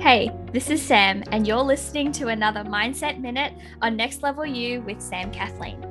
Hey, this is Sam, and you're listening to another Mindset Minute on Next Level You with Sam Kathleen.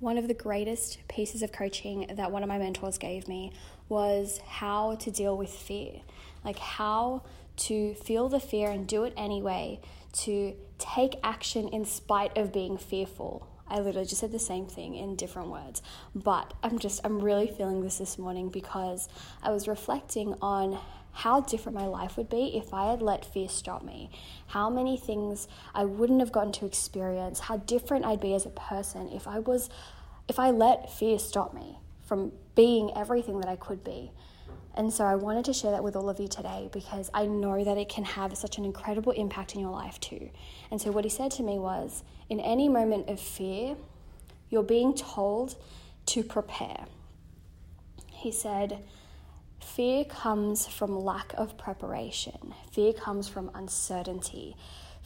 One of the greatest pieces of coaching that one of my mentors gave me was how to deal with fear. Like, how to feel the fear and do it anyway, to take action in spite of being fearful. I literally just said the same thing in different words. But I'm just, I'm really feeling this this morning because I was reflecting on how different my life would be if I had let fear stop me. How many things I wouldn't have gotten to experience, how different I'd be as a person if I was, if I let fear stop me from being everything that I could be. And so I wanted to share that with all of you today because I know that it can have such an incredible impact in your life too. And so what he said to me was in any moment of fear, you're being told to prepare. He said, Fear comes from lack of preparation. Fear comes from uncertainty.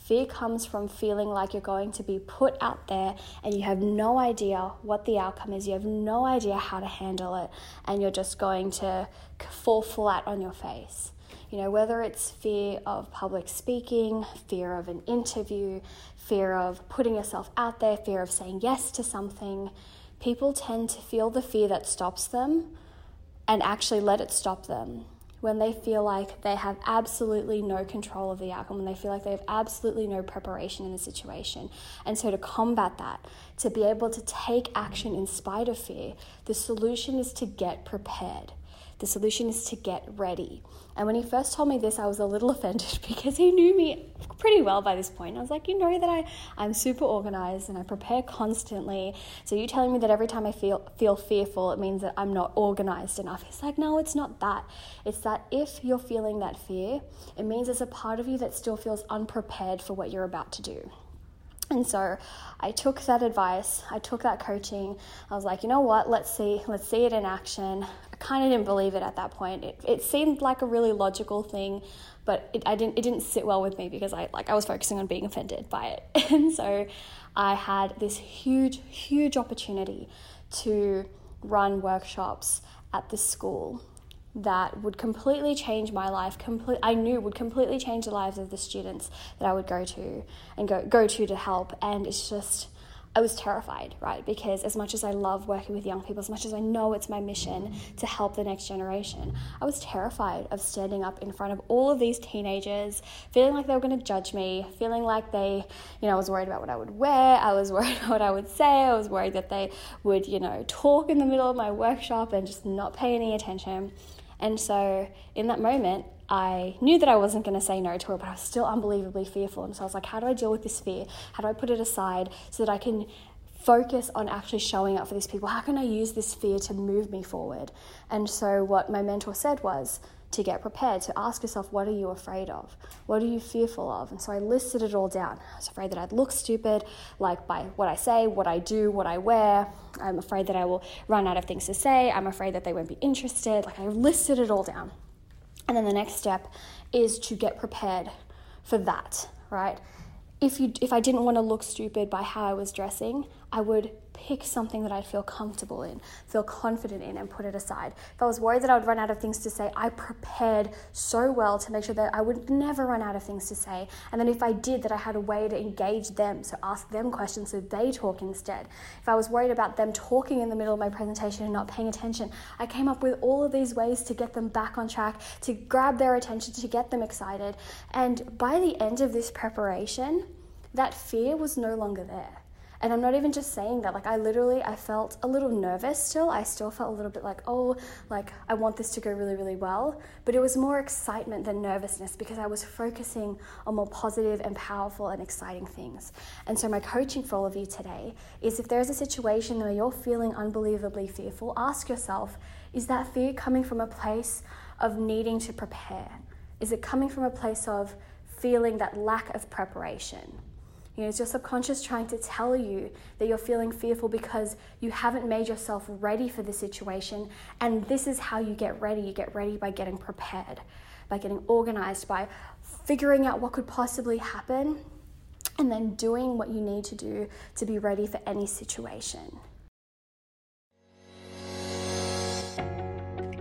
Fear comes from feeling like you're going to be put out there and you have no idea what the outcome is. You have no idea how to handle it, and you're just going to fall flat on your face. You know, whether it's fear of public speaking, fear of an interview, fear of putting yourself out there, fear of saying yes to something, people tend to feel the fear that stops them and actually let it stop them when they feel like they have absolutely no control of the outcome, when they feel like they have absolutely no preparation in a situation. And so, to combat that, to be able to take action in spite of fear, the solution is to get prepared. The solution is to get ready. And when he first told me this, I was a little offended because he knew me pretty well by this point. I was like, you know that I, I'm super organized and I prepare constantly. So you telling me that every time I feel feel fearful, it means that I'm not organized enough. He's like, no, it's not that. It's that if you're feeling that fear, it means there's a part of you that still feels unprepared for what you're about to do. And so I took that advice, I took that coaching. I was like, you know what, let's see, let's see it in action. I kind of didn't believe it at that point. It, it seemed like a really logical thing, but it, I didn't, it didn't sit well with me because I, like, I was focusing on being offended by it. And so I had this huge, huge opportunity to run workshops at the school that would completely change my life complete I knew would completely change the lives of the students that I would go to and go go to to help and it's just I was terrified, right? Because as much as I love working with young people, as much as I know it's my mission to help the next generation, I was terrified of standing up in front of all of these teenagers, feeling like they were going to judge me, feeling like they, you know, I was worried about what I would wear, I was worried about what I would say, I was worried that they would, you know, talk in the middle of my workshop and just not pay any attention. And so in that moment, I knew that I wasn't going to say no to it, but I was still unbelievably fearful. And so I was like, how do I deal with this fear? How do I put it aside so that I can focus on actually showing up for these people? How can I use this fear to move me forward? And so what my mentor said was, to get prepared, to ask yourself, what are you afraid of? What are you fearful of? And so I listed it all down. I was afraid that I'd look stupid, like by what I say, what I do, what I wear. I'm afraid that I will run out of things to say. I'm afraid that they won't be interested. Like I listed it all down. And then the next step is to get prepared for that, right? If you if I didn't want to look stupid by how I was dressing, I would pick something that I'd feel comfortable in, feel confident in, and put it aside. If I was worried that I would run out of things to say, I prepared so well to make sure that I would never run out of things to say. And then if I did, that I had a way to engage them, so ask them questions so they talk instead. If I was worried about them talking in the middle of my presentation and not paying attention, I came up with all of these ways to get them back on track, to grab their attention, to get them excited. And by the end of this preparation, that fear was no longer there and i'm not even just saying that like i literally i felt a little nervous still. I still felt a little bit like oh like i want this to go really really well. But it was more excitement than nervousness because i was focusing on more positive and powerful and exciting things. And so my coaching for all of you today is if there's a situation where you're feeling unbelievably fearful ask yourself is that fear coming from a place of needing to prepare? Is it coming from a place of feeling that lack of preparation you know, it's your subconscious trying to tell you that you're feeling fearful because you haven't made yourself ready for the situation. And this is how you get ready. You get ready by getting prepared, by getting organized, by figuring out what could possibly happen, and then doing what you need to do to be ready for any situation.